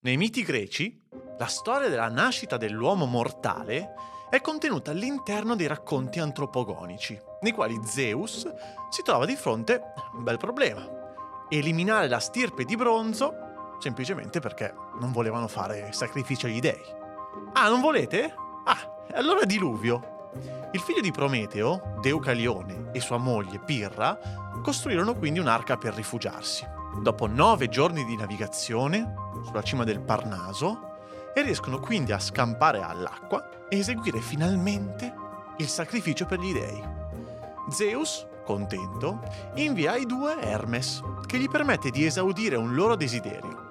Nei miti greci, la storia della nascita dell'uomo mortale è contenuta all'interno dei racconti antropogonici, nei quali Zeus si trova di fronte a un bel problema. Eliminare la stirpe di bronzo semplicemente perché non volevano fare sacrificio agli dei. Ah, non volete? Ah, allora diluvio. Il figlio di Prometeo, Deucalione, e sua moglie Pirra costruirono quindi un'arca per rifugiarsi. Dopo nove giorni di navigazione, sulla cima del Parnaso, e riescono quindi a scampare all'acqua e eseguire finalmente il sacrificio per gli dei. Zeus, contento, invia ai due Hermes, che gli permette di esaudire un loro desiderio.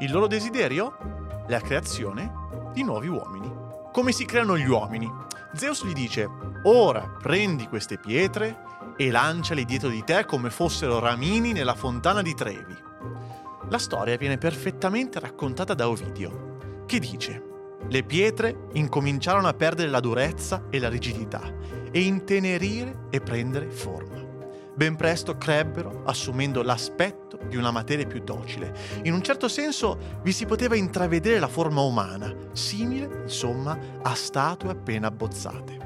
Il loro desiderio? La creazione di nuovi uomini. Come si creano gli uomini? Zeus gli dice, ora prendi queste pietre e lanciali dietro di te come fossero ramini nella fontana di Trevi. La storia viene perfettamente raccontata da Ovidio, che dice, le pietre incominciarono a perdere la durezza e la rigidità e intenerire e prendere forma. Ben presto crebbero assumendo l'aspetto di una materia più docile. In un certo senso vi si poteva intravedere la forma umana, simile, insomma, a statue appena abbozzate.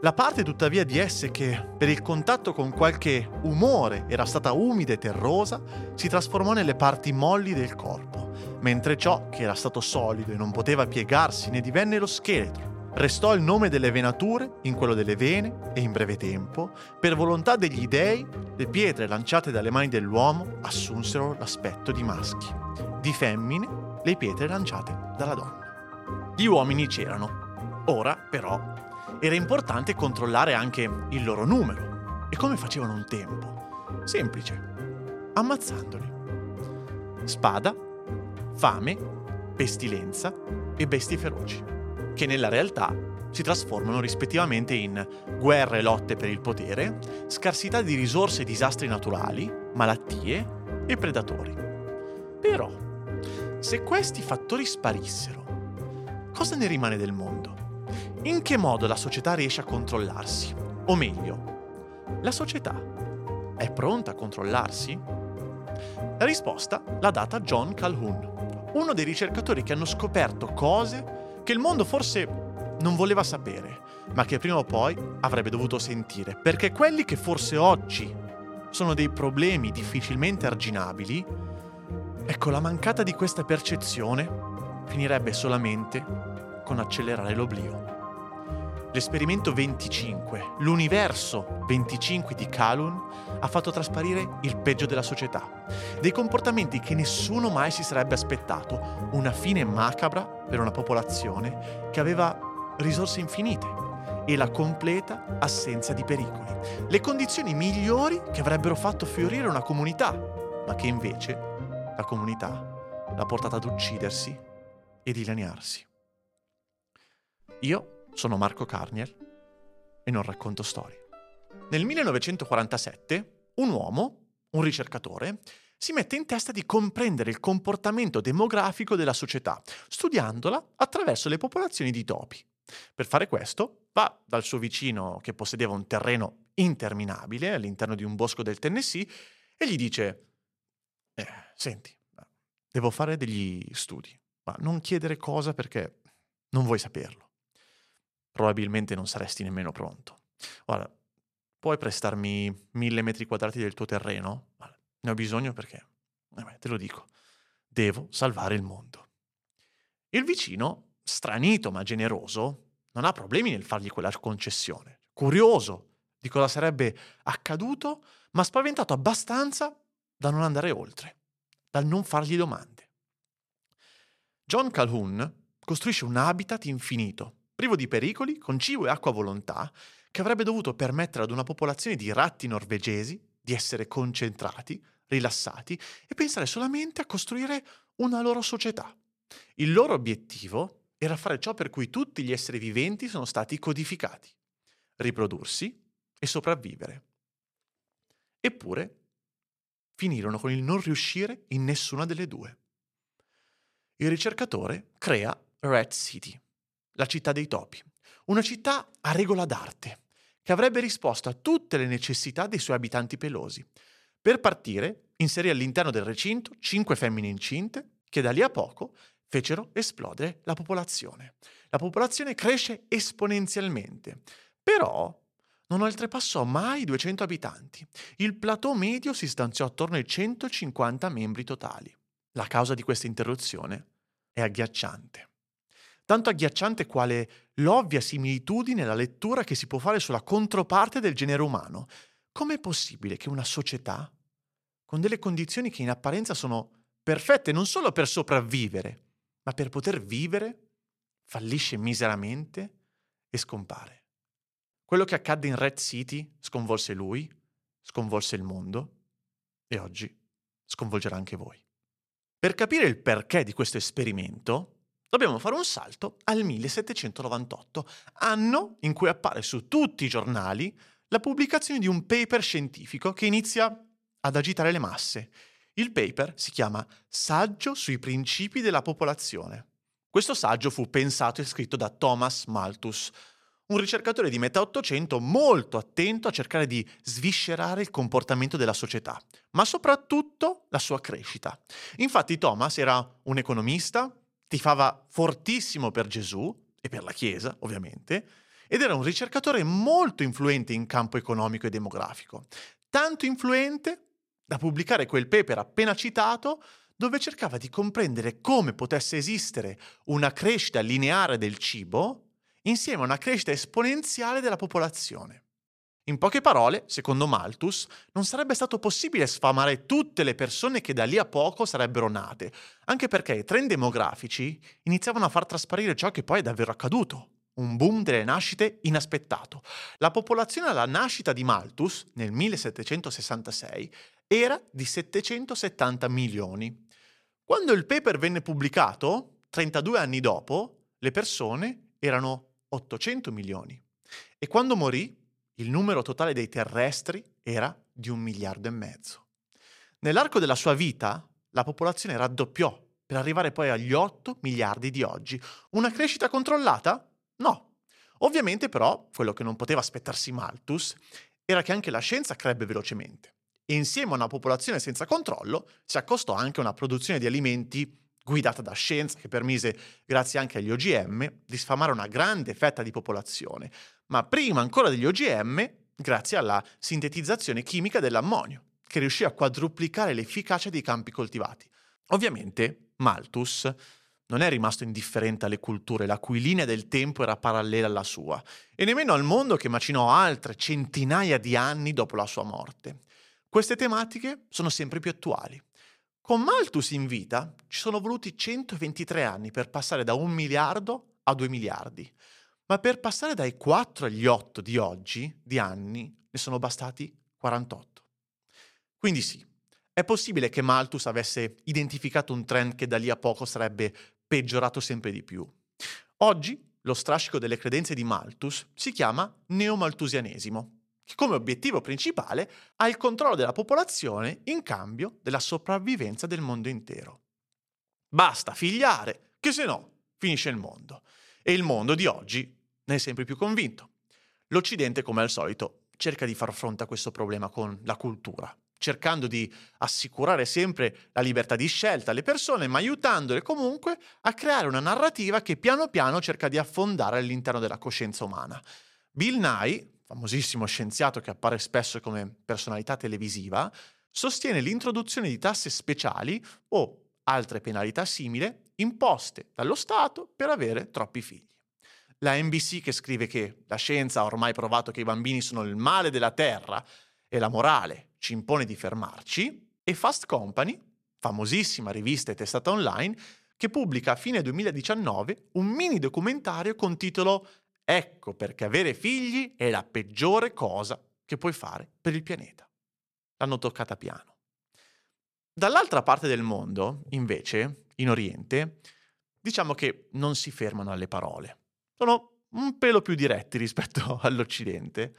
La parte tuttavia di esse che, per il contatto con qualche umore, era stata umida e terrosa, si trasformò nelle parti molli del corpo, mentre ciò che era stato solido e non poteva piegarsi ne divenne lo scheletro. Restò il nome delle venature in quello delle vene e in breve tempo, per volontà degli dei, le pietre lanciate dalle mani dell'uomo assunsero l'aspetto di maschi, di femmine le pietre lanciate dalla donna. Gli uomini c'erano. Ora, però, era importante controllare anche il loro numero. E come facevano un tempo? Semplice, ammazzandoli. Spada, fame, pestilenza e bestie feroci che nella realtà si trasformano rispettivamente in guerre e lotte per il potere, scarsità di risorse e disastri naturali, malattie e predatori. Però, se questi fattori sparissero, cosa ne rimane del mondo? In che modo la società riesce a controllarsi? O meglio, la società è pronta a controllarsi? La risposta l'ha data John Calhoun, uno dei ricercatori che hanno scoperto cose che il mondo forse non voleva sapere, ma che prima o poi avrebbe dovuto sentire, perché quelli che forse oggi sono dei problemi difficilmente arginabili, ecco la mancata di questa percezione finirebbe solamente con accelerare l'oblio. L'esperimento 25, l'universo 25 di Calhoun, ha fatto trasparire il peggio della società, dei comportamenti che nessuno mai si sarebbe aspettato, una fine macabra per una popolazione che aveva risorse infinite e la completa assenza di pericoli, le condizioni migliori che avrebbero fatto fiorire una comunità, ma che invece la comunità l'ha portata ad uccidersi e dilaniarsi. Io sono Marco Carniel e non racconto storie. Nel 1947 un uomo, un ricercatore, si mette in testa di comprendere il comportamento demografico della società, studiandola attraverso le popolazioni di topi. Per fare questo va dal suo vicino che possedeva un terreno interminabile all'interno di un bosco del Tennessee e gli dice, eh, senti, devo fare degli studi, ma non chiedere cosa perché non vuoi saperlo probabilmente non saresti nemmeno pronto. Guarda, puoi prestarmi mille metri quadrati del tuo terreno? Ne ho bisogno perché, eh te lo dico, devo salvare il mondo. Il vicino, stranito ma generoso, non ha problemi nel fargli quella concessione. Curioso di cosa sarebbe accaduto, ma spaventato abbastanza da non andare oltre, dal non fargli domande. John Calhoun costruisce un habitat infinito privo di pericoli, con cibo e acqua a volontà, che avrebbe dovuto permettere ad una popolazione di ratti norvegesi di essere concentrati, rilassati e pensare solamente a costruire una loro società. Il loro obiettivo era fare ciò per cui tutti gli esseri viventi sono stati codificati, riprodursi e sopravvivere. Eppure finirono con il non riuscire in nessuna delle due. Il ricercatore crea Red City, la città dei topi, una città a regola d'arte, che avrebbe risposto a tutte le necessità dei suoi abitanti pelosi. Per partire, inserì all'interno del recinto cinque femmine incinte che da lì a poco fecero esplodere la popolazione. La popolazione cresce esponenzialmente, però non oltrepassò mai i 200 abitanti. Il plateau medio si stanziò attorno ai 150 membri totali. La causa di questa interruzione è agghiacciante. Tanto agghiacciante quale l'ovvia similitudine alla lettura che si può fare sulla controparte del genere umano. Com'è possibile che una società, con delle condizioni che in apparenza sono perfette non solo per sopravvivere, ma per poter vivere, fallisce miseramente e scompare? Quello che accadde in Red City sconvolse lui, sconvolse il mondo e oggi sconvolgerà anche voi. Per capire il perché di questo esperimento, dobbiamo fare un salto al 1798, anno in cui appare su tutti i giornali la pubblicazione di un paper scientifico che inizia ad agitare le masse. Il paper si chiama Saggio sui principi della popolazione. Questo saggio fu pensato e scritto da Thomas Malthus, un ricercatore di metà Ottocento molto attento a cercare di sviscerare il comportamento della società, ma soprattutto la sua crescita. Infatti Thomas era un economista, tifava fortissimo per Gesù e per la Chiesa, ovviamente, ed era un ricercatore molto influente in campo economico e demografico. Tanto influente da pubblicare quel paper appena citato dove cercava di comprendere come potesse esistere una crescita lineare del cibo insieme a una crescita esponenziale della popolazione. In poche parole, secondo Malthus, non sarebbe stato possibile sfamare tutte le persone che da lì a poco sarebbero nate, anche perché i trend demografici iniziavano a far trasparire ciò che poi è davvero accaduto, un boom delle nascite inaspettato. La popolazione alla nascita di Malthus, nel 1766, era di 770 milioni. Quando il paper venne pubblicato, 32 anni dopo, le persone erano 800 milioni. E quando morì, il numero totale dei terrestri era di un miliardo e mezzo. Nell'arco della sua vita, la popolazione raddoppiò per arrivare poi agli 8 miliardi di oggi. Una crescita controllata? No. Ovviamente però, quello che non poteva aspettarsi Malthus era che anche la scienza crebbe velocemente e insieme a una popolazione senza controllo si accostò anche una produzione di alimenti guidata da scienza che permise, grazie anche agli OGM, di sfamare una grande fetta di popolazione, ma prima ancora degli OGM, grazie alla sintetizzazione chimica dell'ammonio, che riuscì a quadruplicare l'efficacia dei campi coltivati. Ovviamente, Malthus non è rimasto indifferente alle culture, la cui linea del tempo era parallela alla sua, e nemmeno al mondo che macinò altre centinaia di anni dopo la sua morte. Queste tematiche sono sempre più attuali. Con Malthus in vita ci sono voluti 123 anni per passare da un miliardo a 2 miliardi, ma per passare dai 4 agli 8 di oggi, di anni, ne sono bastati 48. Quindi sì, è possibile che Malthus avesse identificato un trend che da lì a poco sarebbe peggiorato sempre di più. Oggi lo strascico delle credenze di Malthus si chiama neomalthusianesimo che come obiettivo principale ha il controllo della popolazione in cambio della sopravvivenza del mondo intero. Basta figliare, che se no finisce il mondo. E il mondo di oggi ne è sempre più convinto. L'Occidente, come al solito, cerca di far fronte a questo problema con la cultura, cercando di assicurare sempre la libertà di scelta alle persone, ma aiutandole comunque a creare una narrativa che piano piano cerca di affondare all'interno della coscienza umana. Bill Nye, famosissimo scienziato che appare spesso come personalità televisiva, sostiene l'introduzione di tasse speciali o altre penalità simili imposte dallo Stato per avere troppi figli. La NBC che scrive che la scienza ha ormai provato che i bambini sono il male della terra e la morale ci impone di fermarci, e Fast Company, famosissima rivista e testata online, che pubblica a fine 2019 un mini documentario con titolo Ecco perché avere figli è la peggiore cosa che puoi fare per il pianeta. L'hanno toccata piano. Dall'altra parte del mondo, invece, in Oriente, diciamo che non si fermano alle parole. Sono un pelo più diretti rispetto all'Occidente.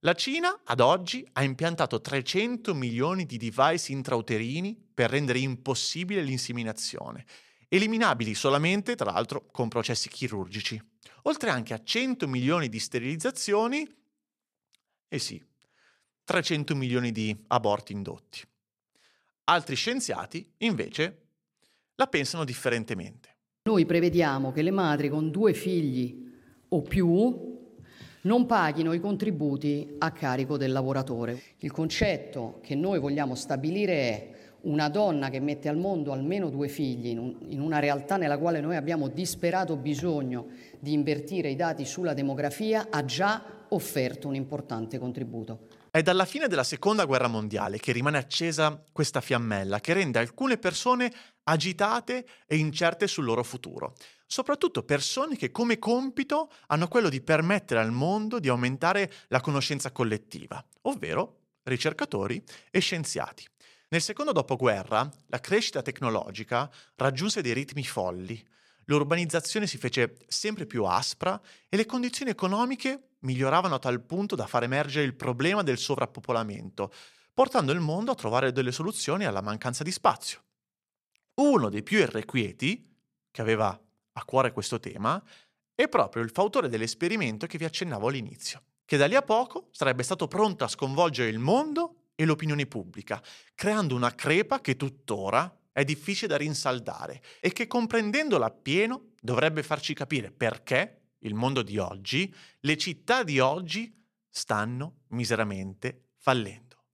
La Cina, ad oggi, ha impiantato 300 milioni di device intrauterini per rendere impossibile l'inseminazione, eliminabili solamente, tra l'altro, con processi chirurgici oltre anche a 100 milioni di sterilizzazioni e eh sì, 300 milioni di aborti indotti. Altri scienziati, invece, la pensano differentemente. Noi prevediamo che le madri con due figli o più non paghino i contributi a carico del lavoratore. Il concetto che noi vogliamo stabilire è una donna che mette al mondo almeno due figli in, un, in, una realtà nella quale noi abbiamo disperato bisogno di invertire i dati sulla demografia ha già offerto un importante contributo. È dalla fine della seconda guerra mondiale che rimane accesa questa fiammella che rende alcune persone agitate e incerte sul loro futuro. Soprattutto persone che come compito hanno quello di permettere al mondo di aumentare la conoscenza collettiva, ovvero ricercatori e scienziati. Nel secondo dopoguerra la crescita tecnologica raggiunse dei ritmi folli, l'urbanizzazione si fece sempre più aspra e le condizioni economiche miglioravano a tal punto da far emergere il problema del sovrappopolamento, portando il mondo a trovare delle soluzioni alla mancanza di spazio. Uno dei più irrequieti, che aveva a cuore questo tema, è proprio il fautore dell'esperimento che vi accennavo all'inizio, che da lì a poco sarebbe stato pronto a sconvolgere il mondo e l'opinione pubblica, creando una crepa che tuttora è difficile da rinsaldare e che comprendendola appieno dovrebbe farci capire perché il mondo di oggi, le città di oggi stanno miseramente fallendo.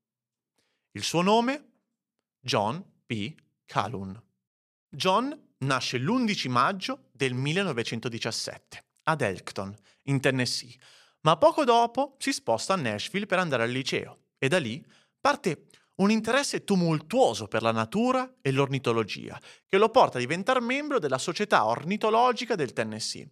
Il suo nome? John P. Calhoun. John nasce l'11 maggio del 1917 ad Elkton, in Tennessee, ma poco dopo si sposta a Nashville per andare al liceo e da lì parte un interesse tumultuoso per la natura e l'ornitologia, che lo porta a diventare membro della Società Ornitologica del Tennessee.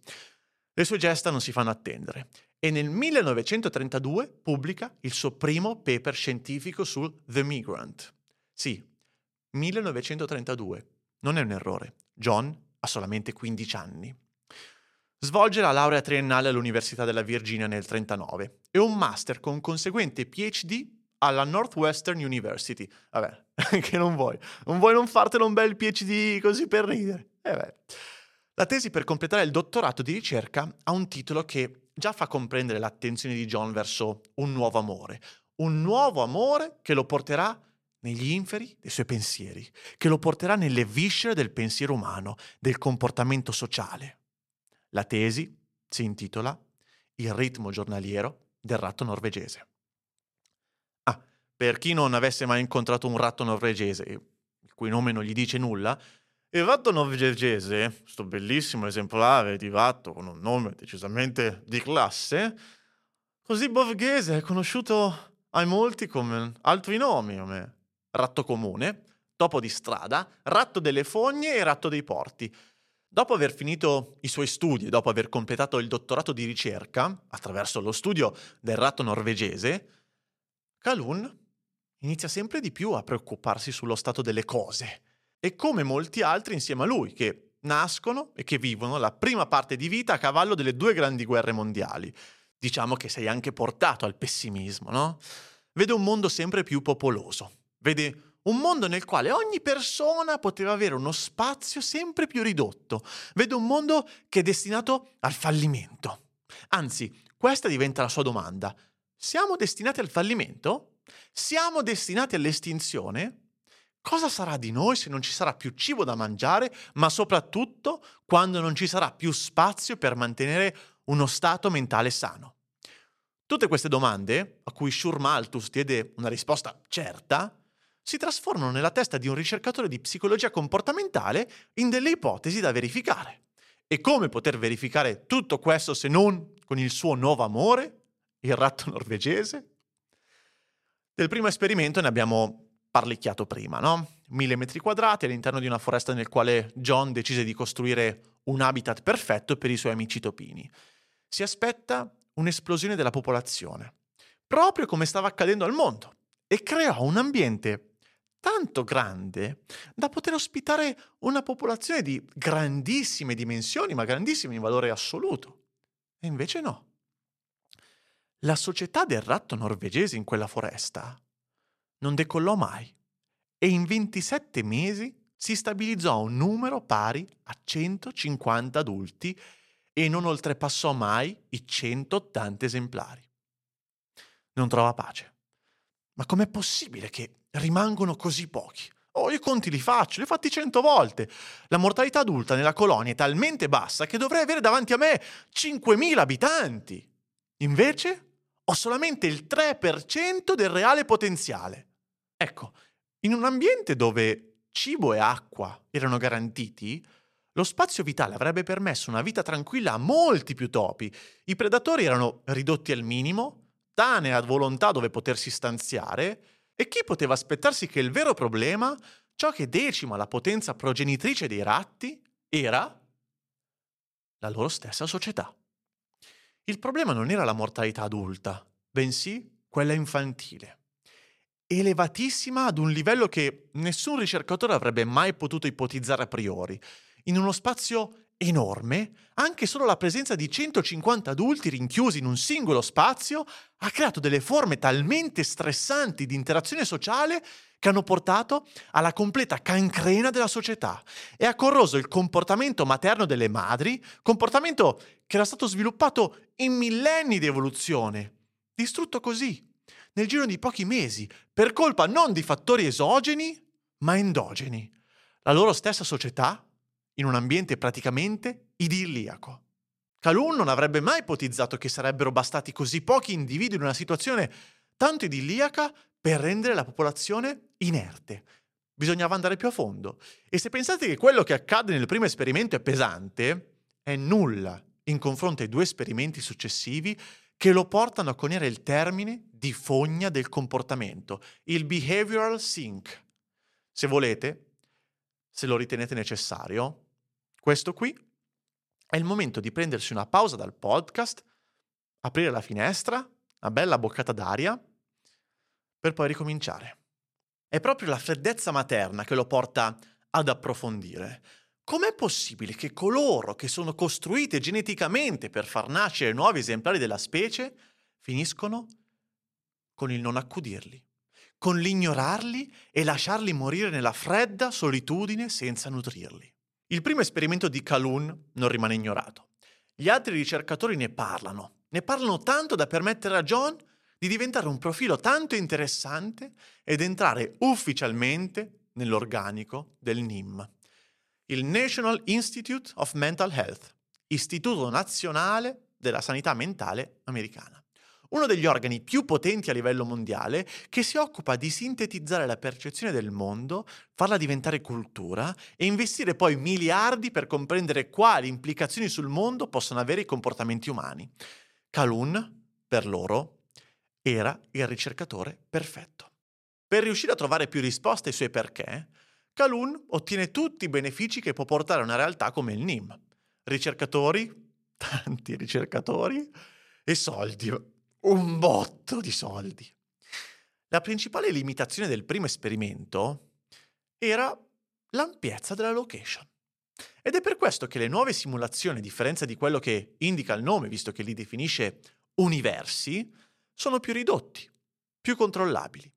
Le sue gesta non si fanno attendere e nel 1932 pubblica il suo primo paper scientifico sul The Migrant. Sì, 1932, non è un errore. John ha solamente 15 anni. Svolge la laurea triennale all'Università della Virginia nel 1939 e un master con conseguente PhD alla Northwestern University. Vabbè, che non vuoi. Non vuoi non fartelo un bel PhD così per ridere. Eh La tesi per completare il dottorato di ricerca ha un titolo che già fa comprendere l'attenzione di John verso un nuovo amore. Un nuovo amore che lo porterà negli inferi dei suoi pensieri, che lo porterà nelle viscere del pensiero umano, del comportamento sociale. La tesi si intitola Il ritmo giornaliero del ratto norvegese. Per chi non avesse mai incontrato un ratto norvegese, il cui nome non gli dice nulla, il ratto norvegese, questo bellissimo esemplare di ratto con un nome decisamente di classe, così borghese, è conosciuto ai molti come altri nomi, come ratto comune, topo di strada, ratto delle fogne e ratto dei porti. Dopo aver finito i suoi studi e dopo aver completato il dottorato di ricerca, attraverso lo studio del ratto norvegese, Calhoun inizia sempre di più a preoccuparsi sullo stato delle cose e come molti altri insieme a lui che nascono e che vivono la prima parte di vita a cavallo delle due grandi guerre mondiali. Diciamo che sei anche portato al pessimismo, no? Vede un mondo sempre più popoloso, vede un mondo nel quale ogni persona poteva avere uno spazio sempre più ridotto, vede un mondo che è destinato al fallimento. Anzi, questa diventa la sua domanda. Siamo destinati al fallimento? Siamo destinati all'estinzione? Cosa sarà di noi se non ci sarà più cibo da mangiare, ma soprattutto quando non ci sarà più spazio per mantenere uno stato mentale sano? Tutte queste domande, a cui Shur Malthus diede una risposta certa, si trasformano nella testa di un ricercatore di psicologia comportamentale in delle ipotesi da verificare. E come poter verificare tutto questo se non con il suo nuovo amore, il ratto norvegese? Del primo esperimento ne abbiamo parlicchiato prima, no? Mille metri quadrati all'interno di una foresta nel quale John decise di costruire un habitat perfetto per i suoi amici topini. Si aspetta un'esplosione della popolazione, proprio come stava accadendo al mondo, e creò un ambiente tanto grande da poter ospitare una popolazione di grandissime dimensioni, ma grandissime in valore assoluto. E invece no. La società del ratto norvegese in quella foresta non decollò mai e in 27 mesi si stabilizzò un numero pari a 150 adulti e non oltrepassò mai i 180 esemplari. Non trova pace. Ma com'è possibile che rimangono così pochi? Oh, i conti li faccio, li ho fatti cento volte. La mortalità adulta nella colonia è talmente bassa che dovrei avere davanti a me 5.000 abitanti. Invece ho solamente il 3% del reale potenziale. Ecco, in un ambiente dove cibo e acqua erano garantiti, lo spazio vitale avrebbe permesso una vita tranquilla a molti più topi. I predatori erano ridotti al minimo, tane a volontà dove potersi stanziare, e chi poteva aspettarsi che il vero problema, ciò che decima la potenza progenitrice dei ratti, era la loro stessa società. Il problema non era la mortalità adulta, bensì quella infantile elevatissima ad un livello che nessun ricercatore avrebbe mai potuto ipotizzare a priori. In uno spazio enorme, anche solo la presenza di 150 adulti rinchiusi in un singolo spazio ha creato delle forme talmente stressanti di interazione sociale che hanno portato alla completa cancrena della società e ha corroso il comportamento materno delle madri, comportamento che era stato sviluppato in millenni di evoluzione, distrutto così nel giro di pochi mesi, per colpa non di fattori esogeni, ma endogeni. La loro stessa società in un ambiente praticamente idilliaco. Calhoun non avrebbe mai ipotizzato che sarebbero bastati così pochi individui in una situazione tanto idilliaca per rendere la popolazione inerte. Bisognava andare più a fondo. E se pensate che quello che accade nel primo esperimento è pesante, è nulla in confronto ai due esperimenti successivi che lo portano a coniare il termine di fogna del comportamento, il behavioral sync. Se volete, se lo ritenete necessario, questo qui è il momento di prendersi una pausa dal podcast, aprire la finestra, una bella boccata d'aria, per poi ricominciare. È proprio la freddezza materna che lo porta ad approfondire. Com'è possibile che coloro che sono costruite geneticamente per far nascere nuovi esemplari della specie finiscono con il non accudirli, con l'ignorarli e lasciarli morire nella fredda solitudine senza nutrirli? Il primo esperimento di Calhoun non rimane ignorato. Gli altri ricercatori ne parlano, ne parlano tanto da permettere a John di diventare un profilo tanto interessante ed entrare ufficialmente nell'organico del NIM il National Institute of Mental Health, Istituto Nazionale della Sanità Mentale americana. Uno degli organi più potenti a livello mondiale che si occupa di sintetizzare la percezione del mondo, farla diventare cultura e investire poi miliardi per comprendere quali implicazioni sul mondo possono avere i comportamenti umani. Calhoun, per loro, era il ricercatore perfetto. Per riuscire a trovare più risposte ai suoi perché, Calhoun ottiene tutti i benefici che può portare a una realtà come il NIM. Ricercatori, tanti ricercatori, e soldi, un botto di soldi. La principale limitazione del primo esperimento era l'ampiezza della location. Ed è per questo che le nuove simulazioni, a differenza di quello che indica il nome, visto che li definisce universi, sono più ridotti, più controllabili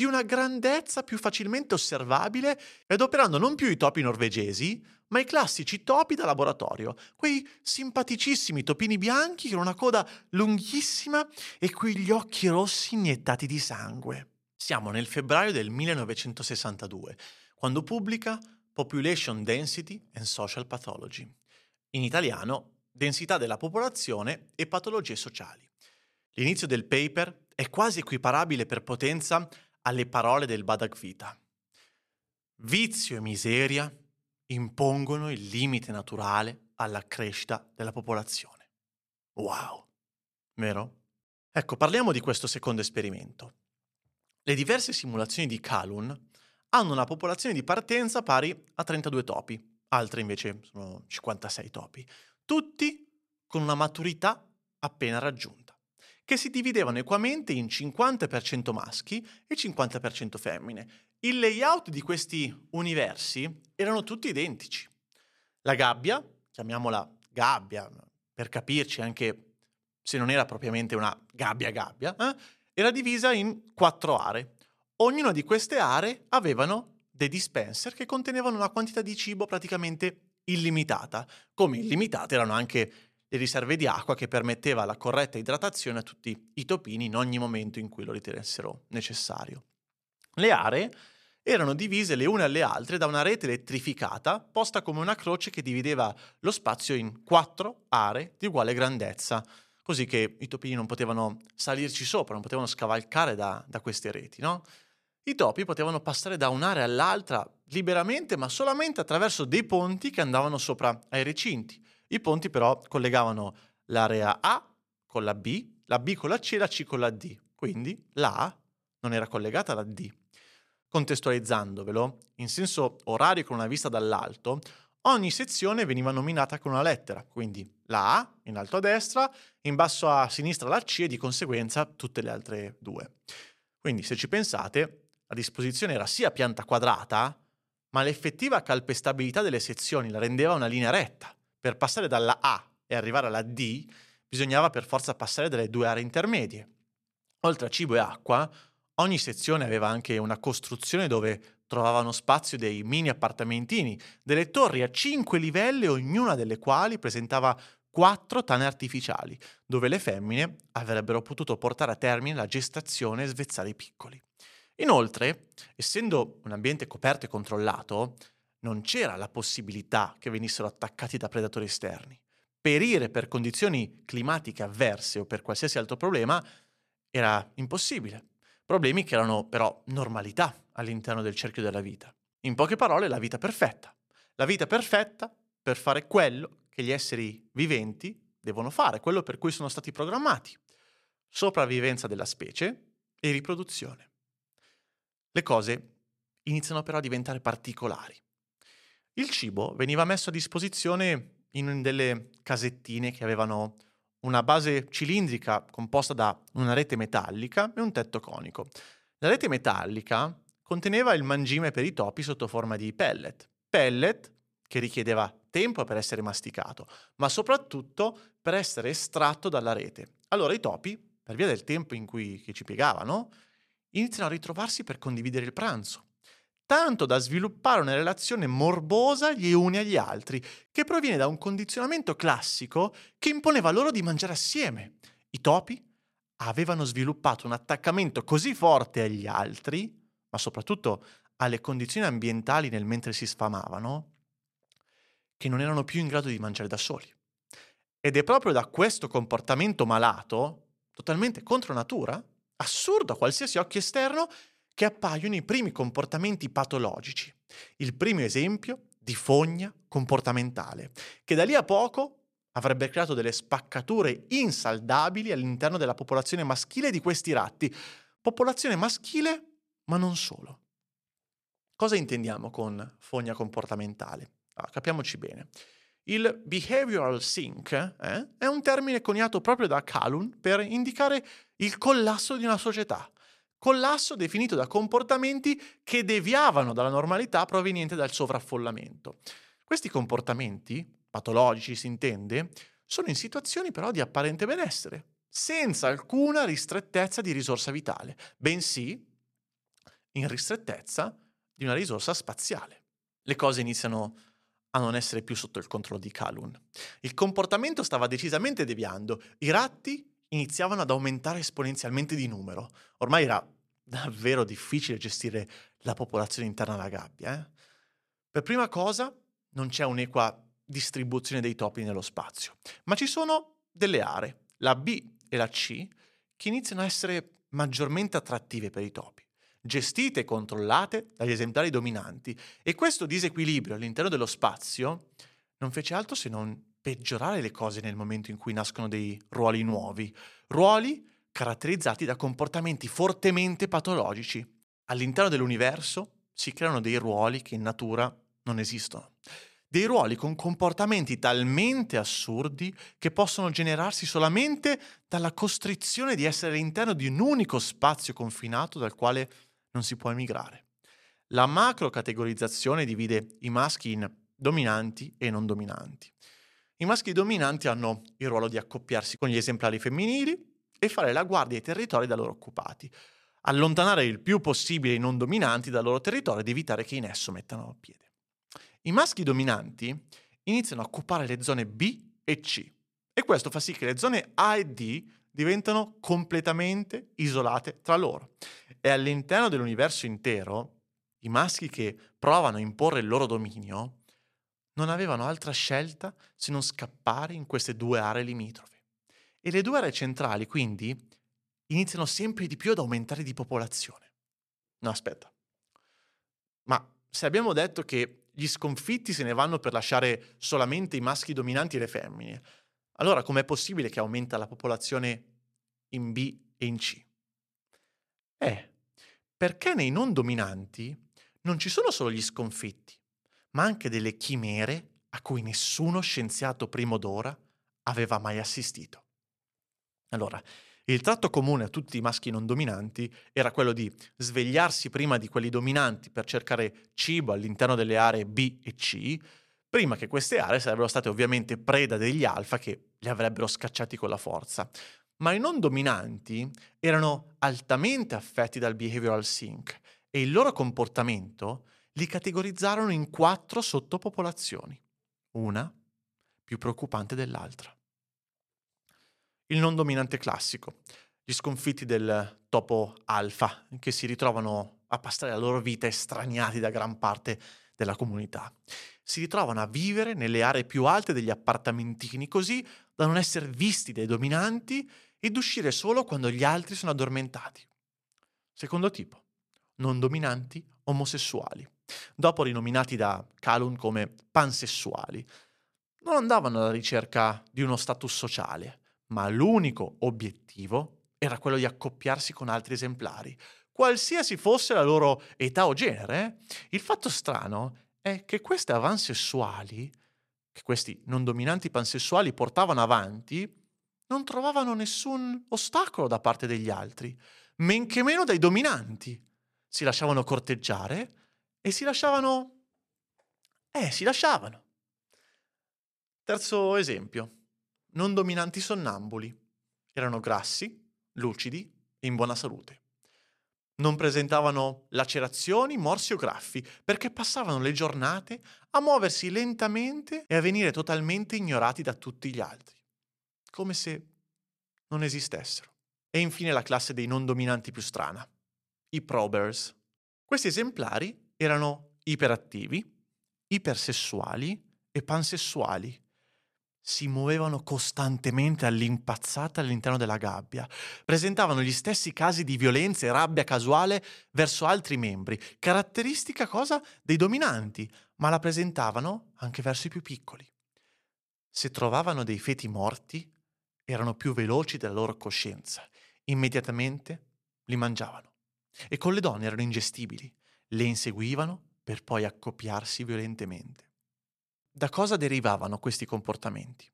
di una grandezza più facilmente osservabile e adoperando non più i topi norvegesi, ma i classici topi da laboratorio, quei simpaticissimi topini bianchi con una coda lunghissima e quegli occhi rossi iniettati di sangue. Siamo nel febbraio del 1962, quando pubblica Population Density and Social Pathology. In italiano, Densità della popolazione e patologie sociali. L'inizio del paper è quasi equiparabile per potenza alle parole del Bhagavad Gita. Vizio e miseria impongono il limite naturale alla crescita della popolazione. Wow, vero? Ecco, parliamo di questo secondo esperimento. Le diverse simulazioni di Calhoun hanno una popolazione di partenza pari a 32 topi, altre invece sono 56 topi, tutti con una maturità appena raggiunta che si dividevano equamente in 50% maschi e 50% femmine. Il layout di questi universi erano tutti identici. La gabbia, chiamiamola gabbia per capirci anche se non era propriamente una gabbia gabbia, eh, era divisa in quattro aree. Ognuna di queste aree avevano dei dispenser che contenevano una quantità di cibo praticamente illimitata, come illimitate erano anche le riserve di acqua che permetteva la corretta idratazione a tutti i topini in ogni momento in cui lo ritenessero necessario. Le aree erano divise le une alle altre da una rete elettrificata posta come una croce che divideva lo spazio in quattro aree di uguale grandezza, così che i topini non potevano salirci sopra, non potevano scavalcare da, da queste reti, no? I topi potevano passare da un'area all'altra liberamente, ma solamente attraverso dei ponti che andavano sopra ai recinti. I ponti però collegavano l'area A con la B, la B con la C e la C con la D. Quindi la A non era collegata alla D. Contestualizzandovelo, in senso orario con una vista dall'alto, ogni sezione veniva nominata con una lettera, quindi la A in alto a destra, in basso a sinistra la C e di conseguenza tutte le altre due. Quindi se ci pensate, la disposizione era sia pianta quadrata, ma l'effettiva calpestabilità delle sezioni la rendeva una linea retta. Per passare dalla A e arrivare alla D, bisognava per forza passare dalle due aree intermedie. Oltre a cibo e acqua, ogni sezione aveva anche una costruzione dove trovavano spazio dei mini appartamentini, delle torri a cinque livelli, ognuna delle quali presentava quattro tane artificiali, dove le femmine avrebbero potuto portare a termine la gestazione e svezzare i piccoli. Inoltre, essendo un ambiente coperto e controllato, non c'era la possibilità che venissero attaccati da predatori esterni. Perire per condizioni climatiche avverse o per qualsiasi altro problema era impossibile. Problemi che erano però normalità all'interno del cerchio della vita. In poche parole, la vita perfetta. La vita perfetta per fare quello che gli esseri viventi devono fare, quello per cui sono stati programmati. Sopravvivenza della specie e riproduzione. Le cose iniziano però a diventare particolari. Il cibo veniva messo a disposizione in delle casettine che avevano una base cilindrica composta da una rete metallica e un tetto conico. La rete metallica conteneva il mangime per i topi sotto forma di pellet. Pellet che richiedeva tempo per essere masticato, ma soprattutto per essere estratto dalla rete. Allora i topi, per via del tempo in cui ci piegavano, iniziano a ritrovarsi per condividere il pranzo, tanto da sviluppare una relazione morbosa gli uni agli altri, che proviene da un condizionamento classico che imponeva loro di mangiare assieme. I topi avevano sviluppato un attaccamento così forte agli altri, ma soprattutto alle condizioni ambientali nel mentre si sfamavano, che non erano più in grado di mangiare da soli. Ed è proprio da questo comportamento malato, totalmente contro natura, assurdo a qualsiasi occhio esterno, che appaiono i primi comportamenti patologici. Il primo esempio di fogna comportamentale, che da lì a poco avrebbe creato delle spaccature insaldabili all'interno della popolazione maschile di questi ratti. Popolazione maschile, ma non solo. Cosa intendiamo con fogna comportamentale? Allora, capiamoci bene. Il behavioral sink eh, è un termine coniato proprio da Calhoun per indicare il collasso di una società. Collasso definito da comportamenti che deviavano dalla normalità proveniente dal sovraffollamento. Questi comportamenti, patologici si intende, sono in situazioni però di apparente benessere, senza alcuna ristrettezza di risorsa vitale, bensì in ristrettezza di una risorsa spaziale. Le cose iniziano a non essere più sotto il controllo di Calhoun. Il comportamento stava decisamente deviando. I ratti iniziavano ad aumentare esponenzialmente di numero. Ormai era davvero difficile gestire la popolazione interna alla gabbia. Eh? Per prima cosa, non c'è un'equa distribuzione dei topi nello spazio, ma ci sono delle aree, la B e la C, che iniziano a essere maggiormente attrattive per i topi gestite e controllate dagli esemplari dominanti e questo disequilibrio all'interno dello spazio non fece altro se non peggiorare le cose nel momento in cui nascono dei ruoli nuovi, ruoli caratterizzati da comportamenti fortemente patologici. All'interno dell'universo si creano dei ruoli che in natura non esistono. Dei ruoli con comportamenti talmente assurdi che possono generarsi solamente dalla costrizione di essere all'interno di un unico spazio confinato dal quale non si può emigrare. La macro-categorizzazione divide i maschi in dominanti e non dominanti. I maschi dominanti hanno il ruolo di accoppiarsi con gli esemplari femminili e fare la guardia ai territori da loro occupati, allontanare il più possibile i non dominanti dal loro territorio ed evitare che in esso mettano piede. I maschi dominanti iniziano a occupare le zone B e C e questo fa sì che le zone A e D diventano completamente isolate tra loro. E all'interno dell'universo intero, i maschi che provano a imporre il loro dominio, non avevano altra scelta se non scappare in queste due aree limitrofe. E le due aree centrali, quindi, iniziano sempre di più ad aumentare di popolazione. No, aspetta. Ma se abbiamo detto che gli sconfitti se ne vanno per lasciare solamente i maschi dominanti e le femmine, allora com'è possibile che aumenta la popolazione in B e in C? Eh, perché nei non dominanti non ci sono solo gli sconfitti, ma anche delle chimere a cui nessuno scienziato prima d'ora aveva mai assistito. Allora, il tratto comune a tutti i maschi non dominanti era quello di svegliarsi prima di quelli dominanti per cercare cibo all'interno delle aree B e C, prima che queste aree sarebbero state ovviamente preda degli alfa che li avrebbero scacciati con la forza. Ma i non dominanti erano altamente affetti dal behavioral sync e il loro comportamento li categorizzarono in quattro sottopopolazioni, una più preoccupante dell'altra. Il non dominante classico, gli sconfitti del topo alfa che si ritrovano a passare la loro vita estraniati da gran parte della comunità. Si ritrovano a vivere nelle aree più alte degli appartamentini così da non essere visti dai dominanti ed uscire solo quando gli altri sono addormentati. Secondo tipo, non dominanti omosessuali, dopo rinominati da Calhoun come pansessuali. Non andavano alla ricerca di uno status sociale, ma l'unico obiettivo era quello di accoppiarsi con altri esemplari, qualsiasi fosse la loro età o genere. Il fatto strano è che queste avansessuali, che questi non dominanti pansessuali portavano avanti, non trovavano nessun ostacolo da parte degli altri, men che meno dai dominanti. Si lasciavano corteggiare e si lasciavano... Eh, si lasciavano. Terzo esempio non dominanti sonnambuli. Erano grassi, lucidi e in buona salute. Non presentavano lacerazioni, morsi o graffi, perché passavano le giornate a muoversi lentamente e a venire totalmente ignorati da tutti gli altri, come se non esistessero. E infine la classe dei non dominanti più strana, i probers. Questi esemplari erano iperattivi, ipersessuali e pansessuali. Si muovevano costantemente all'impazzata all'interno della gabbia, presentavano gli stessi casi di violenza e rabbia casuale verso altri membri, caratteristica cosa? Dei dominanti, ma la presentavano anche verso i più piccoli. Se trovavano dei feti morti, erano più veloci della loro coscienza, immediatamente li mangiavano. E con le donne erano ingestibili, le inseguivano per poi accoppiarsi violentemente. Da cosa derivavano questi comportamenti?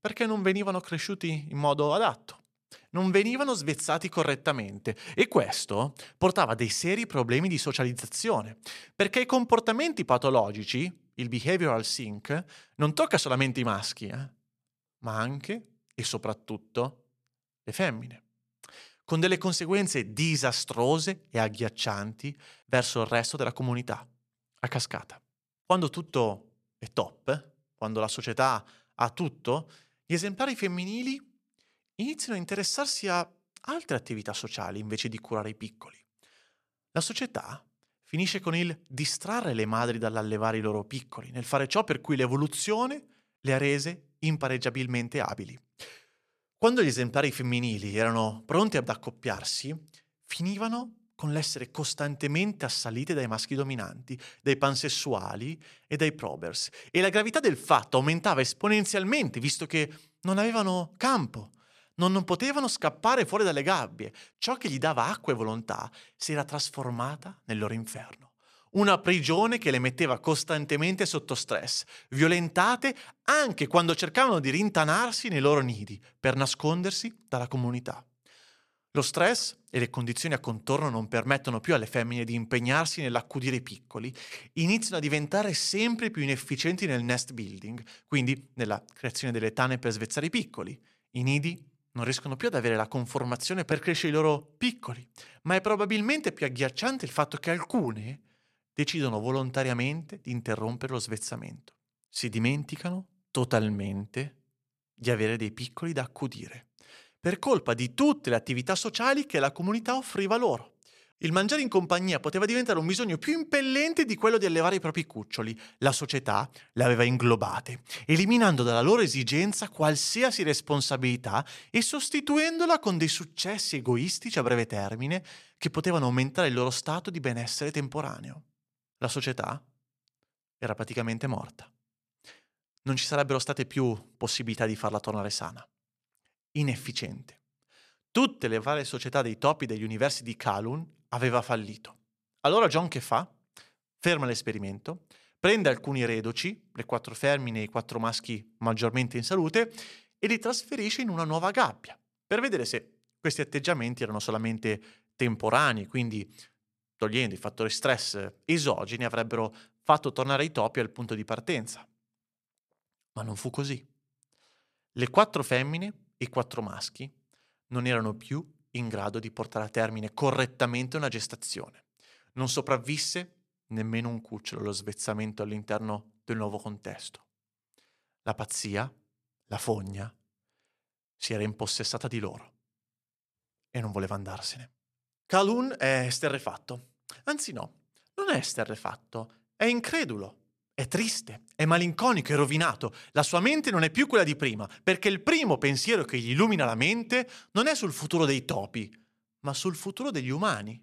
Perché non venivano cresciuti in modo adatto, non venivano svezzati correttamente e questo portava dei seri problemi di socializzazione, perché i comportamenti patologici, il behavioral sync, non tocca solamente i maschi, eh? ma anche e soprattutto le femmine, con delle conseguenze disastrose e agghiaccianti verso il resto della comunità, a cascata. Quando tutto è top, quando la società ha tutto, gli esemplari femminili iniziano a interessarsi a altre attività sociali invece di curare i piccoli. La società finisce con il distrarre le madri dall'allevare i loro piccoli, nel fare ciò per cui l'evoluzione le ha rese impareggiabilmente abili. Quando gli esemplari femminili erano pronti ad accoppiarsi, finivano con l'essere costantemente assalite dai maschi dominanti, dai pansessuali e dai probers. E la gravità del fatto aumentava esponenzialmente, visto che non avevano campo, non, non potevano scappare fuori dalle gabbie. Ciò che gli dava acqua e volontà si era trasformata nel loro inferno. Una prigione che le metteva costantemente sotto stress, violentate anche quando cercavano di rintanarsi nei loro nidi per nascondersi dalla comunità. Lo stress e le condizioni a contorno non permettono più alle femmine di impegnarsi nell'accudire i piccoli, iniziano a diventare sempre più inefficienti nel nest building, quindi nella creazione delle tane per svezzare i piccoli. I nidi non riescono più ad avere la conformazione per crescere i loro piccoli, ma è probabilmente più agghiacciante il fatto che alcune decidono volontariamente di interrompere lo svezzamento. Si dimenticano totalmente di avere dei piccoli da accudire per colpa di tutte le attività sociali che la comunità offriva loro. Il mangiare in compagnia poteva diventare un bisogno più impellente di quello di allevare i propri cuccioli. La società le aveva inglobate, eliminando dalla loro esigenza qualsiasi responsabilità e sostituendola con dei successi egoistici a breve termine che potevano aumentare il loro stato di benessere temporaneo. La società era praticamente morta. Non ci sarebbero state più possibilità di farla tornare sana. Inefficiente. Tutte le varie società dei topi degli universi di Kalun aveva fallito. Allora John che fa? Ferma l'esperimento, prende alcuni reduci, le quattro femmine e i quattro maschi maggiormente in salute, e li trasferisce in una nuova gabbia, per vedere se questi atteggiamenti erano solamente temporanei, quindi togliendo i fattori stress esogeni avrebbero fatto tornare i topi al punto di partenza. Ma non fu così. Le quattro femmine e i quattro maschi non erano più in grado di portare a termine correttamente una gestazione. Non sopravvisse nemmeno un cucciolo allo svezzamento all'interno del nuovo contesto. La pazzia, la fogna, si era impossessata di loro e non voleva andarsene. Calhoun è sterrefatto. Anzi no, non è sterrefatto, è incredulo. È triste, è malinconico, è rovinato. La sua mente non è più quella di prima, perché il primo pensiero che gli illumina la mente non è sul futuro dei topi, ma sul futuro degli umani.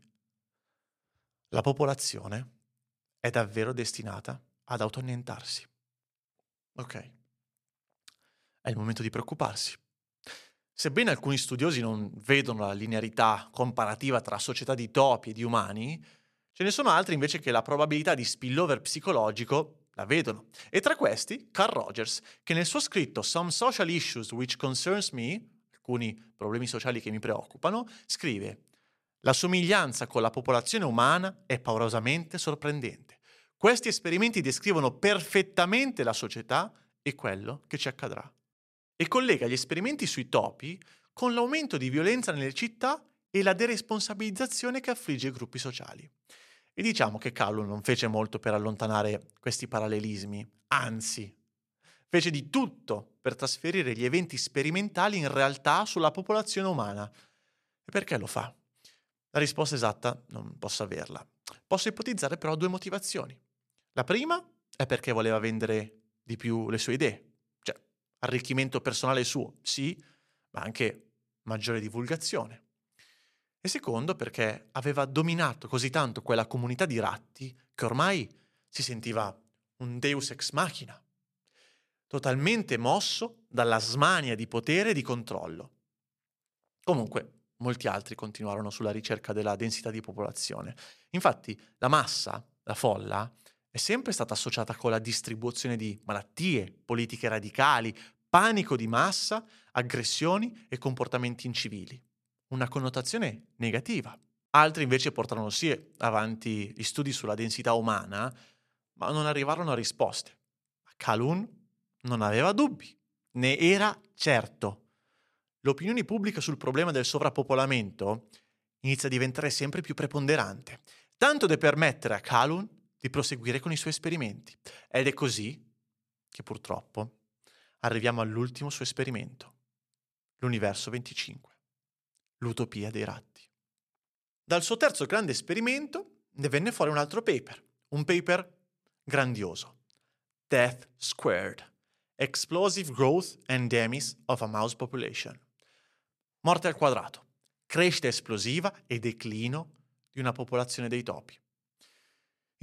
La popolazione è davvero destinata ad autoannientarsi. Ok. È il momento di preoccuparsi. Sebbene alcuni studiosi non vedono la linearità comparativa tra società di topi e di umani, ce ne sono altri invece che la probabilità di spillover psicologico la vedono. E tra questi, Carl Rogers, che nel suo scritto Some Social Issues Which Concerns Me, alcuni problemi sociali che mi preoccupano, scrive La somiglianza con la popolazione umana è paurosamente sorprendente. Questi esperimenti descrivono perfettamente la società e quello che ci accadrà. E collega gli esperimenti sui topi con l'aumento di violenza nelle città e la deresponsabilizzazione che affligge i gruppi sociali. E diciamo che Callum non fece molto per allontanare questi parallelismi, anzi, fece di tutto per trasferire gli eventi sperimentali in realtà sulla popolazione umana. E perché lo fa? La risposta esatta non posso averla. Posso ipotizzare però due motivazioni. La prima è perché voleva vendere di più le sue idee, arricchimento personale suo, sì, ma anche maggiore divulgazione e secondo perché aveva dominato così tanto quella comunità di ratti che ormai si sentiva un deus ex machina, totalmente mosso dalla smania di potere e di controllo. Comunque, molti altri continuarono sulla ricerca della densità di popolazione. Infatti, la massa, la folla, è sempre stata associata con la distribuzione di malattie, politiche radicali, panico di massa, aggressioni e comportamenti incivili una connotazione negativa. Altri invece portarono sì avanti gli studi sulla densità umana, ma non arrivarono a risposte. Calhoun non aveva dubbi, ne era certo. L'opinione pubblica sul problema del sovrappopolamento inizia a diventare sempre più preponderante, tanto da permettere a Calhoun di proseguire con i suoi esperimenti. Ed è così che purtroppo arriviamo all'ultimo suo esperimento, l'universo 25 l'utopia dei ratti. Dal suo terzo grande esperimento ne venne fuori un altro paper, un paper grandioso, Death Squared, Explosive Growth and Demise of a Mouse Population. Morte al quadrato, crescita esplosiva e declino di una popolazione dei topi.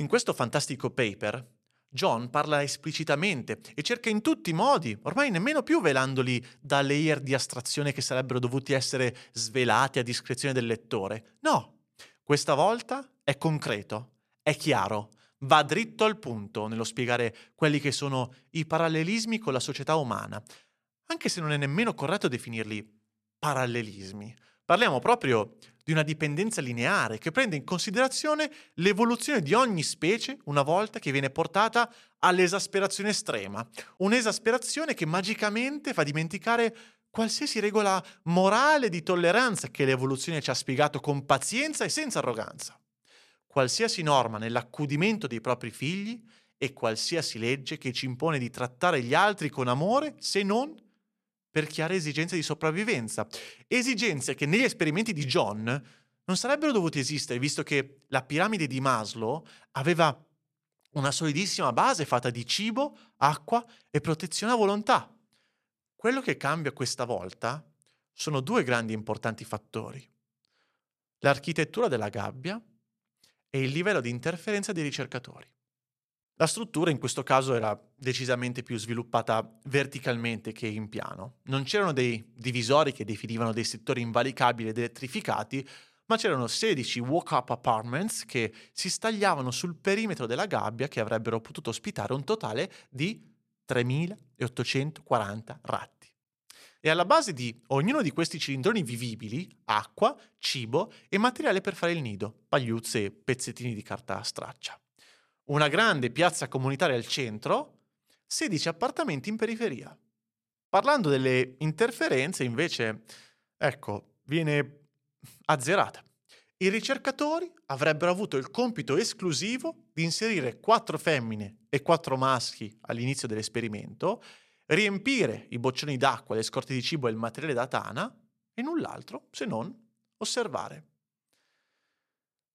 In questo fantastico paper John parla esplicitamente e cerca in tutti i modi, ormai nemmeno più velandoli da layer di astrazione che sarebbero dovuti essere svelati a discrezione del lettore. No, questa volta è concreto, è chiaro, va dritto al punto nello spiegare quelli che sono i parallelismi con la società umana, anche se non è nemmeno corretto definirli parallelismi. Parliamo proprio di una dipendenza lineare che prende in considerazione l'evoluzione di ogni specie una volta che viene portata all'esasperazione estrema. Un'esasperazione che magicamente fa dimenticare qualsiasi regola morale di tolleranza che l'evoluzione ci ha spiegato con pazienza e senza arroganza. Qualsiasi norma nell'accudimento dei propri figli e qualsiasi legge che ci impone di trattare gli altri con amore se non per chiare esigenze di sopravvivenza. Esigenze che negli esperimenti di John non sarebbero dovuti esistere, visto che la piramide di Maslow aveva una solidissima base fatta di cibo, acqua e protezione a volontà. Quello che cambia questa volta sono due grandi importanti fattori. L'architettura della gabbia e il livello di interferenza dei ricercatori. La struttura in questo caso era decisamente più sviluppata verticalmente che in piano. Non c'erano dei divisori che definivano dei settori invalicabili ed elettrificati, ma c'erano 16 walk-up apartments che si stagliavano sul perimetro della gabbia che avrebbero potuto ospitare un totale di 3.840 ratti. E alla base di ognuno di questi cilindroni vivibili, acqua, cibo e materiale per fare il nido, pagliuzze e pezzettini di carta straccia una grande piazza comunitaria al centro, 16 appartamenti in periferia. Parlando delle interferenze, invece, ecco, viene azzerata. I ricercatori avrebbero avuto il compito esclusivo di inserire quattro femmine e quattro maschi all'inizio dell'esperimento, riempire i boccioni d'acqua, le scorte di cibo e il materiale da tana e null'altro se non osservare.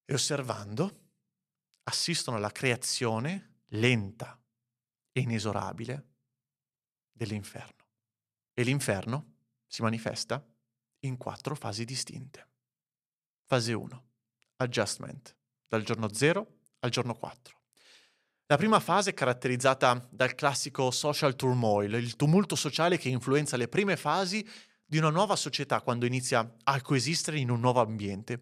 E osservando assistono alla creazione lenta e inesorabile dell'inferno. E l'inferno si manifesta in quattro fasi distinte. Fase 1. Adjustment, dal giorno 0 al giorno 4. La prima fase è caratterizzata dal classico social turmoil, il tumulto sociale che influenza le prime fasi di una nuova società quando inizia a coesistere in un nuovo ambiente,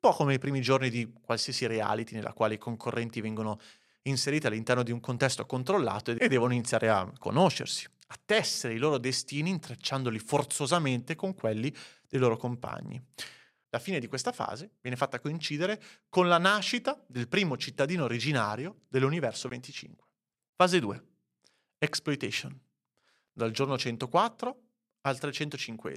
po' come i primi giorni di qualsiasi reality nella quale i concorrenti vengono inseriti all'interno di un contesto controllato e devono iniziare a conoscersi, a tessere i loro destini intrecciandoli forzosamente con quelli dei loro compagni. La fine di questa fase viene fatta coincidere con la nascita del primo cittadino originario dell'universo 25. Fase 2. Exploitation. Dal giorno 104 al 305.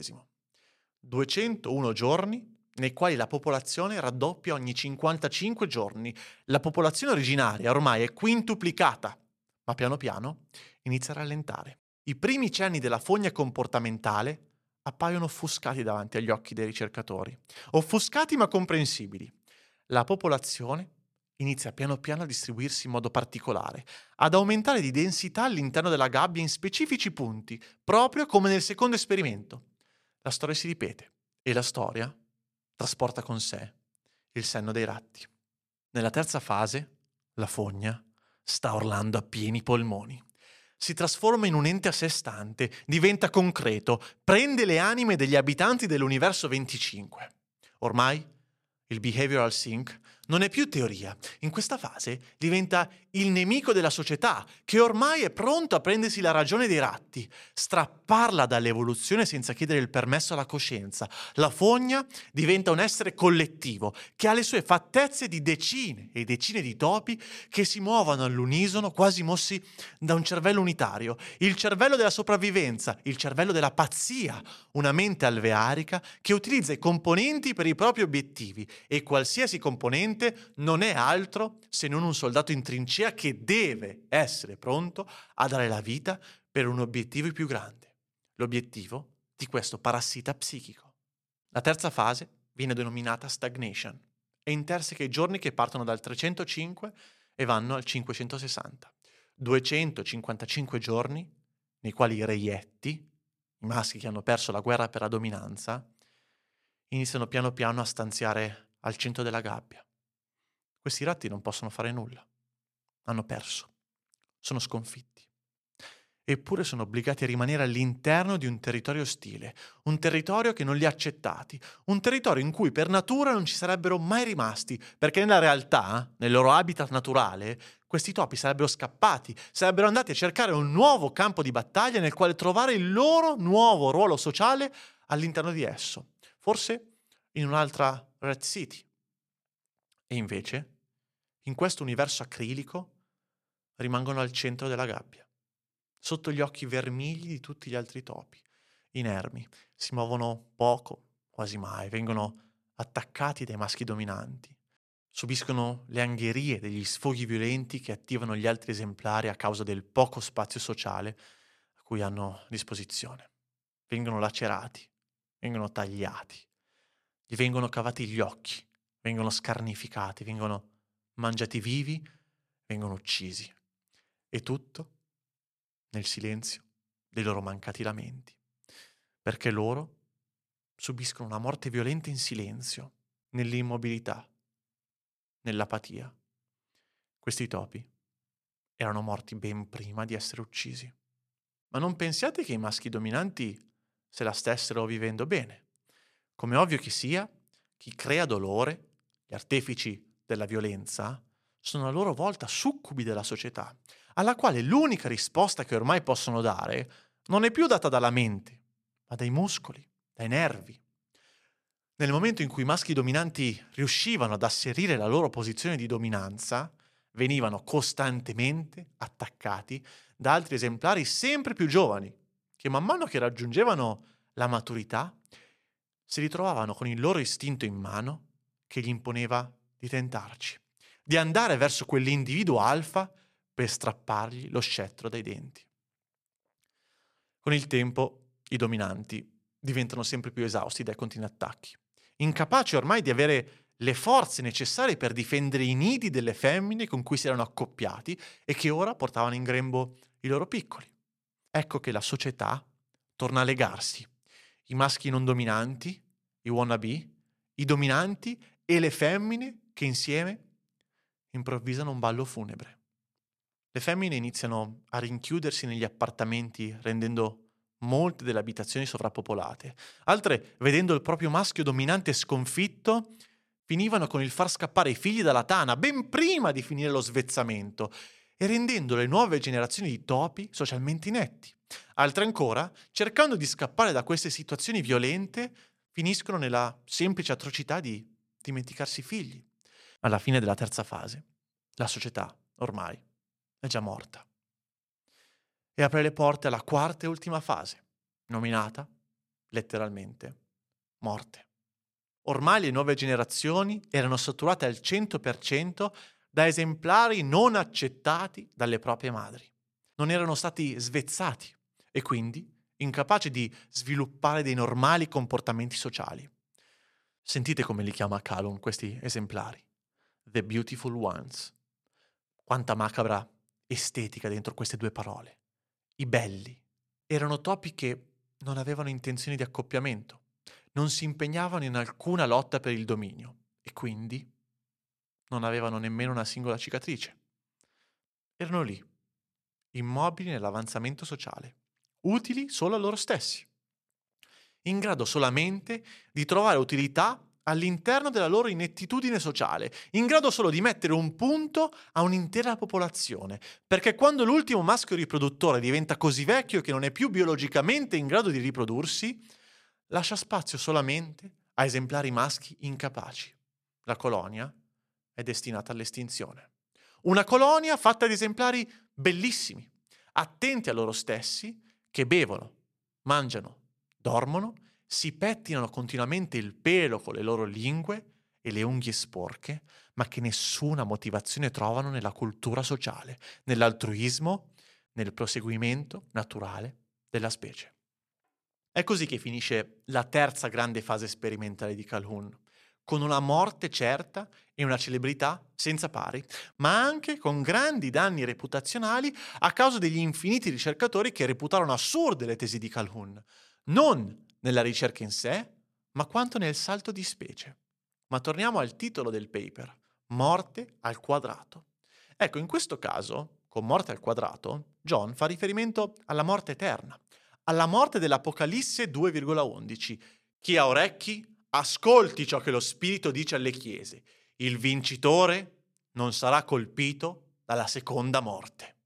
201 giorni nei quali la popolazione raddoppia ogni 55 giorni. La popolazione originaria ormai è quintuplicata, ma piano piano inizia a rallentare. I primi cenni della fogna comportamentale appaiono offuscati davanti agli occhi dei ricercatori, offuscati ma comprensibili. La popolazione inizia piano piano a distribuirsi in modo particolare, ad aumentare di densità all'interno della gabbia in specifici punti, proprio come nel secondo esperimento. La storia si ripete e la storia trasporta con sé il senno dei ratti. Nella terza fase, la fogna sta orlando a pieni polmoni. Si trasforma in un ente a sé stante, diventa concreto, prende le anime degli abitanti dell'universo 25. Ormai il behavioral sync non è più teoria. In questa fase diventa il nemico della società, che ormai è pronto a prendersi la ragione dei ratti, strapparla dall'evoluzione senza chiedere il permesso alla coscienza. La fogna diventa un essere collettivo, che ha le sue fattezze di decine e decine di topi che si muovono all'unisono, quasi mossi da un cervello unitario. Il cervello della sopravvivenza, il cervello della pazzia, una mente alvearica che utilizza i componenti per i propri obiettivi e qualsiasi componente mente non è altro se non un soldato in trincea che deve essere pronto a dare la vita per un obiettivo più grande, l'obiettivo di questo parassita psichico. La terza fase viene denominata stagnation e interseca i giorni che partono dal 305 e vanno al 560. 255 giorni nei quali i reietti, i maschi che hanno perso la guerra per la dominanza, iniziano piano piano a stanziare al centro della gabbia. Questi ratti non possono fare nulla. Hanno perso. Sono sconfitti. Eppure sono obbligati a rimanere all'interno di un territorio ostile, un territorio che non li ha accettati, un territorio in cui per natura non ci sarebbero mai rimasti, perché nella realtà, nel loro habitat naturale, questi topi sarebbero scappati, sarebbero andati a cercare un nuovo campo di battaglia nel quale trovare il loro nuovo ruolo sociale all'interno di esso, forse in un'altra Red City. E invece in questo universo acrilico, rimangono al centro della gabbia, sotto gli occhi vermigli di tutti gli altri topi, inermi, si muovono poco, quasi mai, vengono attaccati dai maschi dominanti, subiscono le angherie degli sfoghi violenti che attivano gli altri esemplari a causa del poco spazio sociale a cui hanno disposizione. Vengono lacerati, vengono tagliati, gli vengono cavati gli occhi, vengono scarnificati, vengono mangiati vivi, vengono uccisi. E tutto nel silenzio dei loro mancati lamenti, perché loro subiscono una morte violenta in silenzio, nell'immobilità, nell'apatia. Questi topi erano morti ben prima di essere uccisi. Ma non pensiate che i maschi dominanti se la stessero vivendo bene. Come ovvio che sia, chi crea dolore, gli artefici della violenza, sono a loro volta succubi della società, alla quale l'unica risposta che ormai possono dare non è più data dalla mente, ma dai muscoli, dai nervi. Nel momento in cui i maschi dominanti riuscivano ad asserire la loro posizione di dominanza, venivano costantemente attaccati da altri esemplari sempre più giovani, che man mano che raggiungevano la maturità si ritrovavano con il loro istinto in mano che gli imponeva di tentarci, di andare verso quell'individuo alfa per strappargli lo scettro dai denti. Con il tempo i dominanti diventano sempre più esausti dai continui attacchi, incapaci ormai di avere le forze necessarie per difendere i nidi delle femmine con cui si erano accoppiati e che ora portavano in grembo i loro piccoli. Ecco che la società torna a legarsi. I maschi non dominanti, i wannabe, i dominanti e le femmine che insieme improvvisano un ballo funebre. Le femmine iniziano a rinchiudersi negli appartamenti rendendo molte delle abitazioni sovrappopolate. Altre, vedendo il proprio maschio dominante sconfitto, finivano con il far scappare i figli dalla tana ben prima di finire lo svezzamento e rendendo le nuove generazioni di topi socialmente inetti. Altre ancora, cercando di scappare da queste situazioni violente, finiscono nella semplice atrocità di dimenticarsi i figli. Alla fine della terza fase, la società, ormai, è già morta. E apre le porte alla quarta e ultima fase, nominata, letteralmente, morte. Ormai le nuove generazioni erano saturate al 100% da esemplari non accettati dalle proprie madri. Non erano stati svezzati e quindi incapaci di sviluppare dei normali comportamenti sociali. Sentite come li chiama Calum questi esemplari. The Beautiful Ones. Quanta macabra estetica dentro queste due parole. I belli. Erano topi che non avevano intenzioni di accoppiamento non si impegnavano in alcuna lotta per il dominio e quindi non avevano nemmeno una singola cicatrice. Erano lì, immobili nell'avanzamento sociale, utili solo a loro stessi, in grado solamente di trovare utilità all'interno della loro inettitudine sociale, in grado solo di mettere un punto a un'intera popolazione, perché quando l'ultimo maschio riproduttore diventa così vecchio che non è più biologicamente in grado di riprodursi, lascia spazio solamente a esemplari maschi incapaci. La colonia è destinata all'estinzione. Una colonia fatta di esemplari bellissimi, attenti a loro stessi, che bevono, mangiano, dormono, si pettinano continuamente il pelo con le loro lingue e le unghie sporche, ma che nessuna motivazione trovano nella cultura sociale, nell'altruismo, nel proseguimento naturale della specie. È così che finisce la terza grande fase sperimentale di Calhoun, con una morte certa e una celebrità senza pari, ma anche con grandi danni reputazionali a causa degli infiniti ricercatori che reputarono assurde le tesi di Calhoun, non nella ricerca in sé, ma quanto nel salto di specie. Ma torniamo al titolo del paper, Morte al quadrato. Ecco, in questo caso, con Morte al quadrato, John fa riferimento alla morte eterna, alla morte dell'Apocalisse 2,11. Chi ha orecchi, ascolti ciò che lo Spirito dice alle chiese. Il vincitore non sarà colpito dalla seconda morte.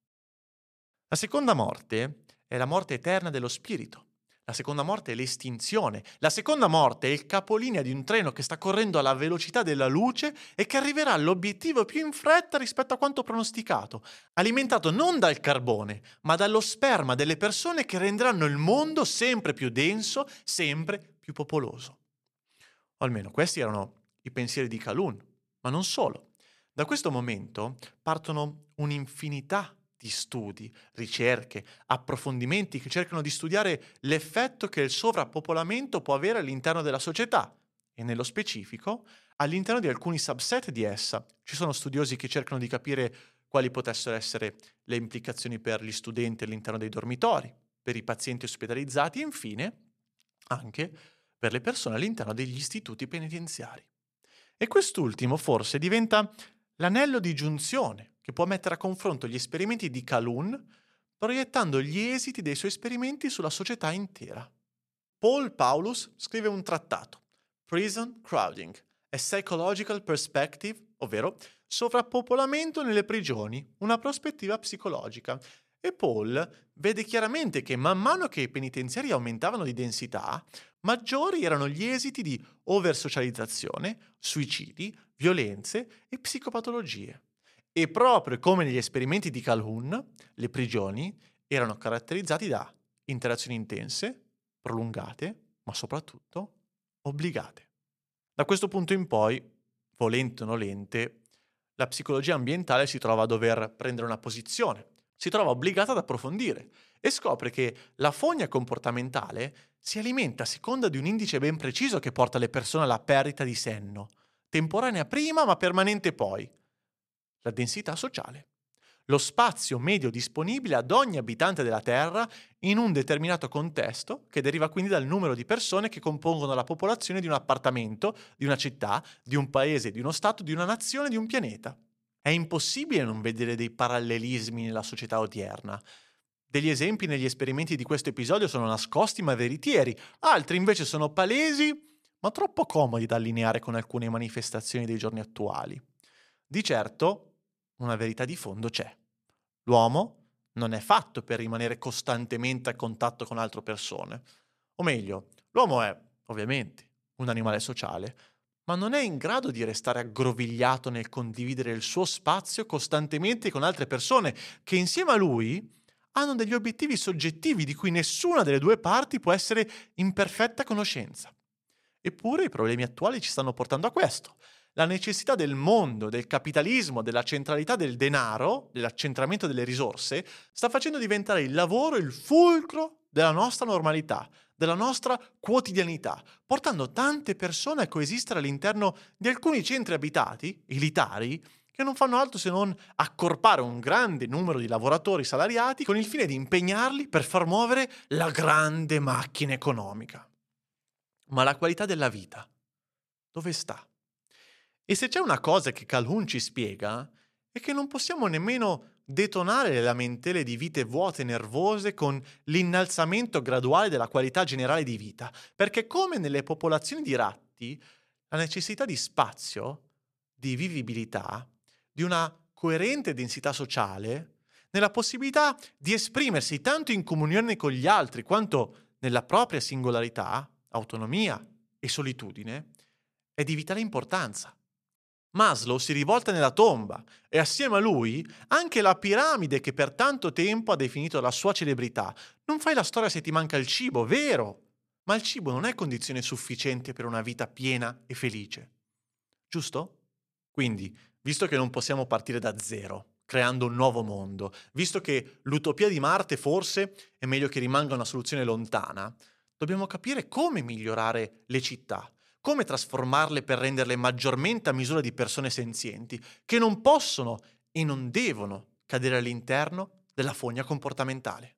La seconda morte è la morte eterna dello Spirito. La seconda morte è l'estinzione. La seconda morte è il capolinea di un treno che sta correndo alla velocità della luce e che arriverà all'obiettivo più in fretta rispetto a quanto pronosticato, alimentato non dal carbone, ma dallo sperma delle persone che renderanno il mondo sempre più denso, sempre più popoloso. O almeno questi erano i pensieri di Calun, ma non solo. Da questo momento partono un'infinità di studi, ricerche, approfondimenti che cercano di studiare l'effetto che il sovrappopolamento può avere all'interno della società e nello specifico all'interno di alcuni subset di essa. Ci sono studiosi che cercano di capire quali potessero essere le implicazioni per gli studenti all'interno dei dormitori, per i pazienti ospedalizzati e infine anche per le persone all'interno degli istituti penitenziari. E quest'ultimo forse diventa l'anello di giunzione che può mettere a confronto gli esperimenti di Calhoun proiettando gli esiti dei suoi esperimenti sulla società intera. Paul Paulus scrive un trattato, Prison Crowding, a Psychological Perspective, ovvero sovrappopolamento nelle prigioni, una prospettiva psicologica. E Paul vede chiaramente che man mano che i penitenziari aumentavano di densità, maggiori erano gli esiti di oversocializzazione, suicidi, violenze e psicopatologie. E proprio come negli esperimenti di Calhoun, le prigioni erano caratterizzate da interazioni intense, prolungate, ma soprattutto obbligate. Da questo punto in poi, volente o nolente, la psicologia ambientale si trova a dover prendere una posizione, si trova obbligata ad approfondire e scopre che la fogna comportamentale si alimenta a seconda di un indice ben preciso che porta le persone alla perdita di senno, temporanea prima ma permanente poi, la densità sociale lo spazio medio disponibile ad ogni abitante della Terra in un determinato contesto, che deriva quindi dal numero di persone che compongono la popolazione di un appartamento, di una città, di un paese, di uno Stato, di una nazione, di un pianeta. È impossibile non vedere dei parallelismi nella società odierna. Degli esempi negli esperimenti di questo episodio sono nascosti ma veritieri, altri invece sono palesi ma troppo comodi da allineare con alcune manifestazioni dei giorni attuali. Di certo, una verità di fondo c'è. L'uomo non è fatto per rimanere costantemente a contatto con altre persone. O meglio, l'uomo è, ovviamente, un animale sociale, ma non è in grado di restare aggrovigliato nel condividere il suo spazio costantemente con altre persone che insieme a lui hanno degli obiettivi soggettivi di cui nessuna delle due parti può essere in perfetta conoscenza. Eppure i problemi attuali ci stanno portando a questo, la necessità del mondo, del capitalismo, della centralità del denaro, dell'accentramento delle risorse, sta facendo diventare il lavoro il fulcro della nostra normalità, della nostra quotidianità, portando tante persone a coesistere all'interno di alcuni centri abitati, elitari, che non fanno altro se non accorpare un grande numero di lavoratori salariati con il fine di impegnarli per far muovere la grande macchina economica. Ma la qualità della vita, dove sta? E se c'è una cosa che Calhoun ci spiega, è che non possiamo nemmeno detonare le lamentele di vite vuote e nervose con l'innalzamento graduale della qualità generale di vita, perché come nelle popolazioni di ratti, la necessità di spazio, di vivibilità, di una coerente densità sociale, nella possibilità di esprimersi tanto in comunione con gli altri quanto nella propria singolarità, autonomia e solitudine, è di vitale importanza. Maslow si rivolta nella tomba e assieme a lui anche la piramide che per tanto tempo ha definito la sua celebrità. Non fai la storia se ti manca il cibo, vero? Ma il cibo non è condizione sufficiente per una vita piena e felice. Giusto? Quindi, visto che non possiamo partire da zero, creando un nuovo mondo, visto che l'utopia di Marte forse è meglio che rimanga una soluzione lontana, dobbiamo capire come migliorare le città, come trasformarle per renderle maggiormente a misura di persone senzienti, che non possono e non devono cadere all'interno della fogna comportamentale.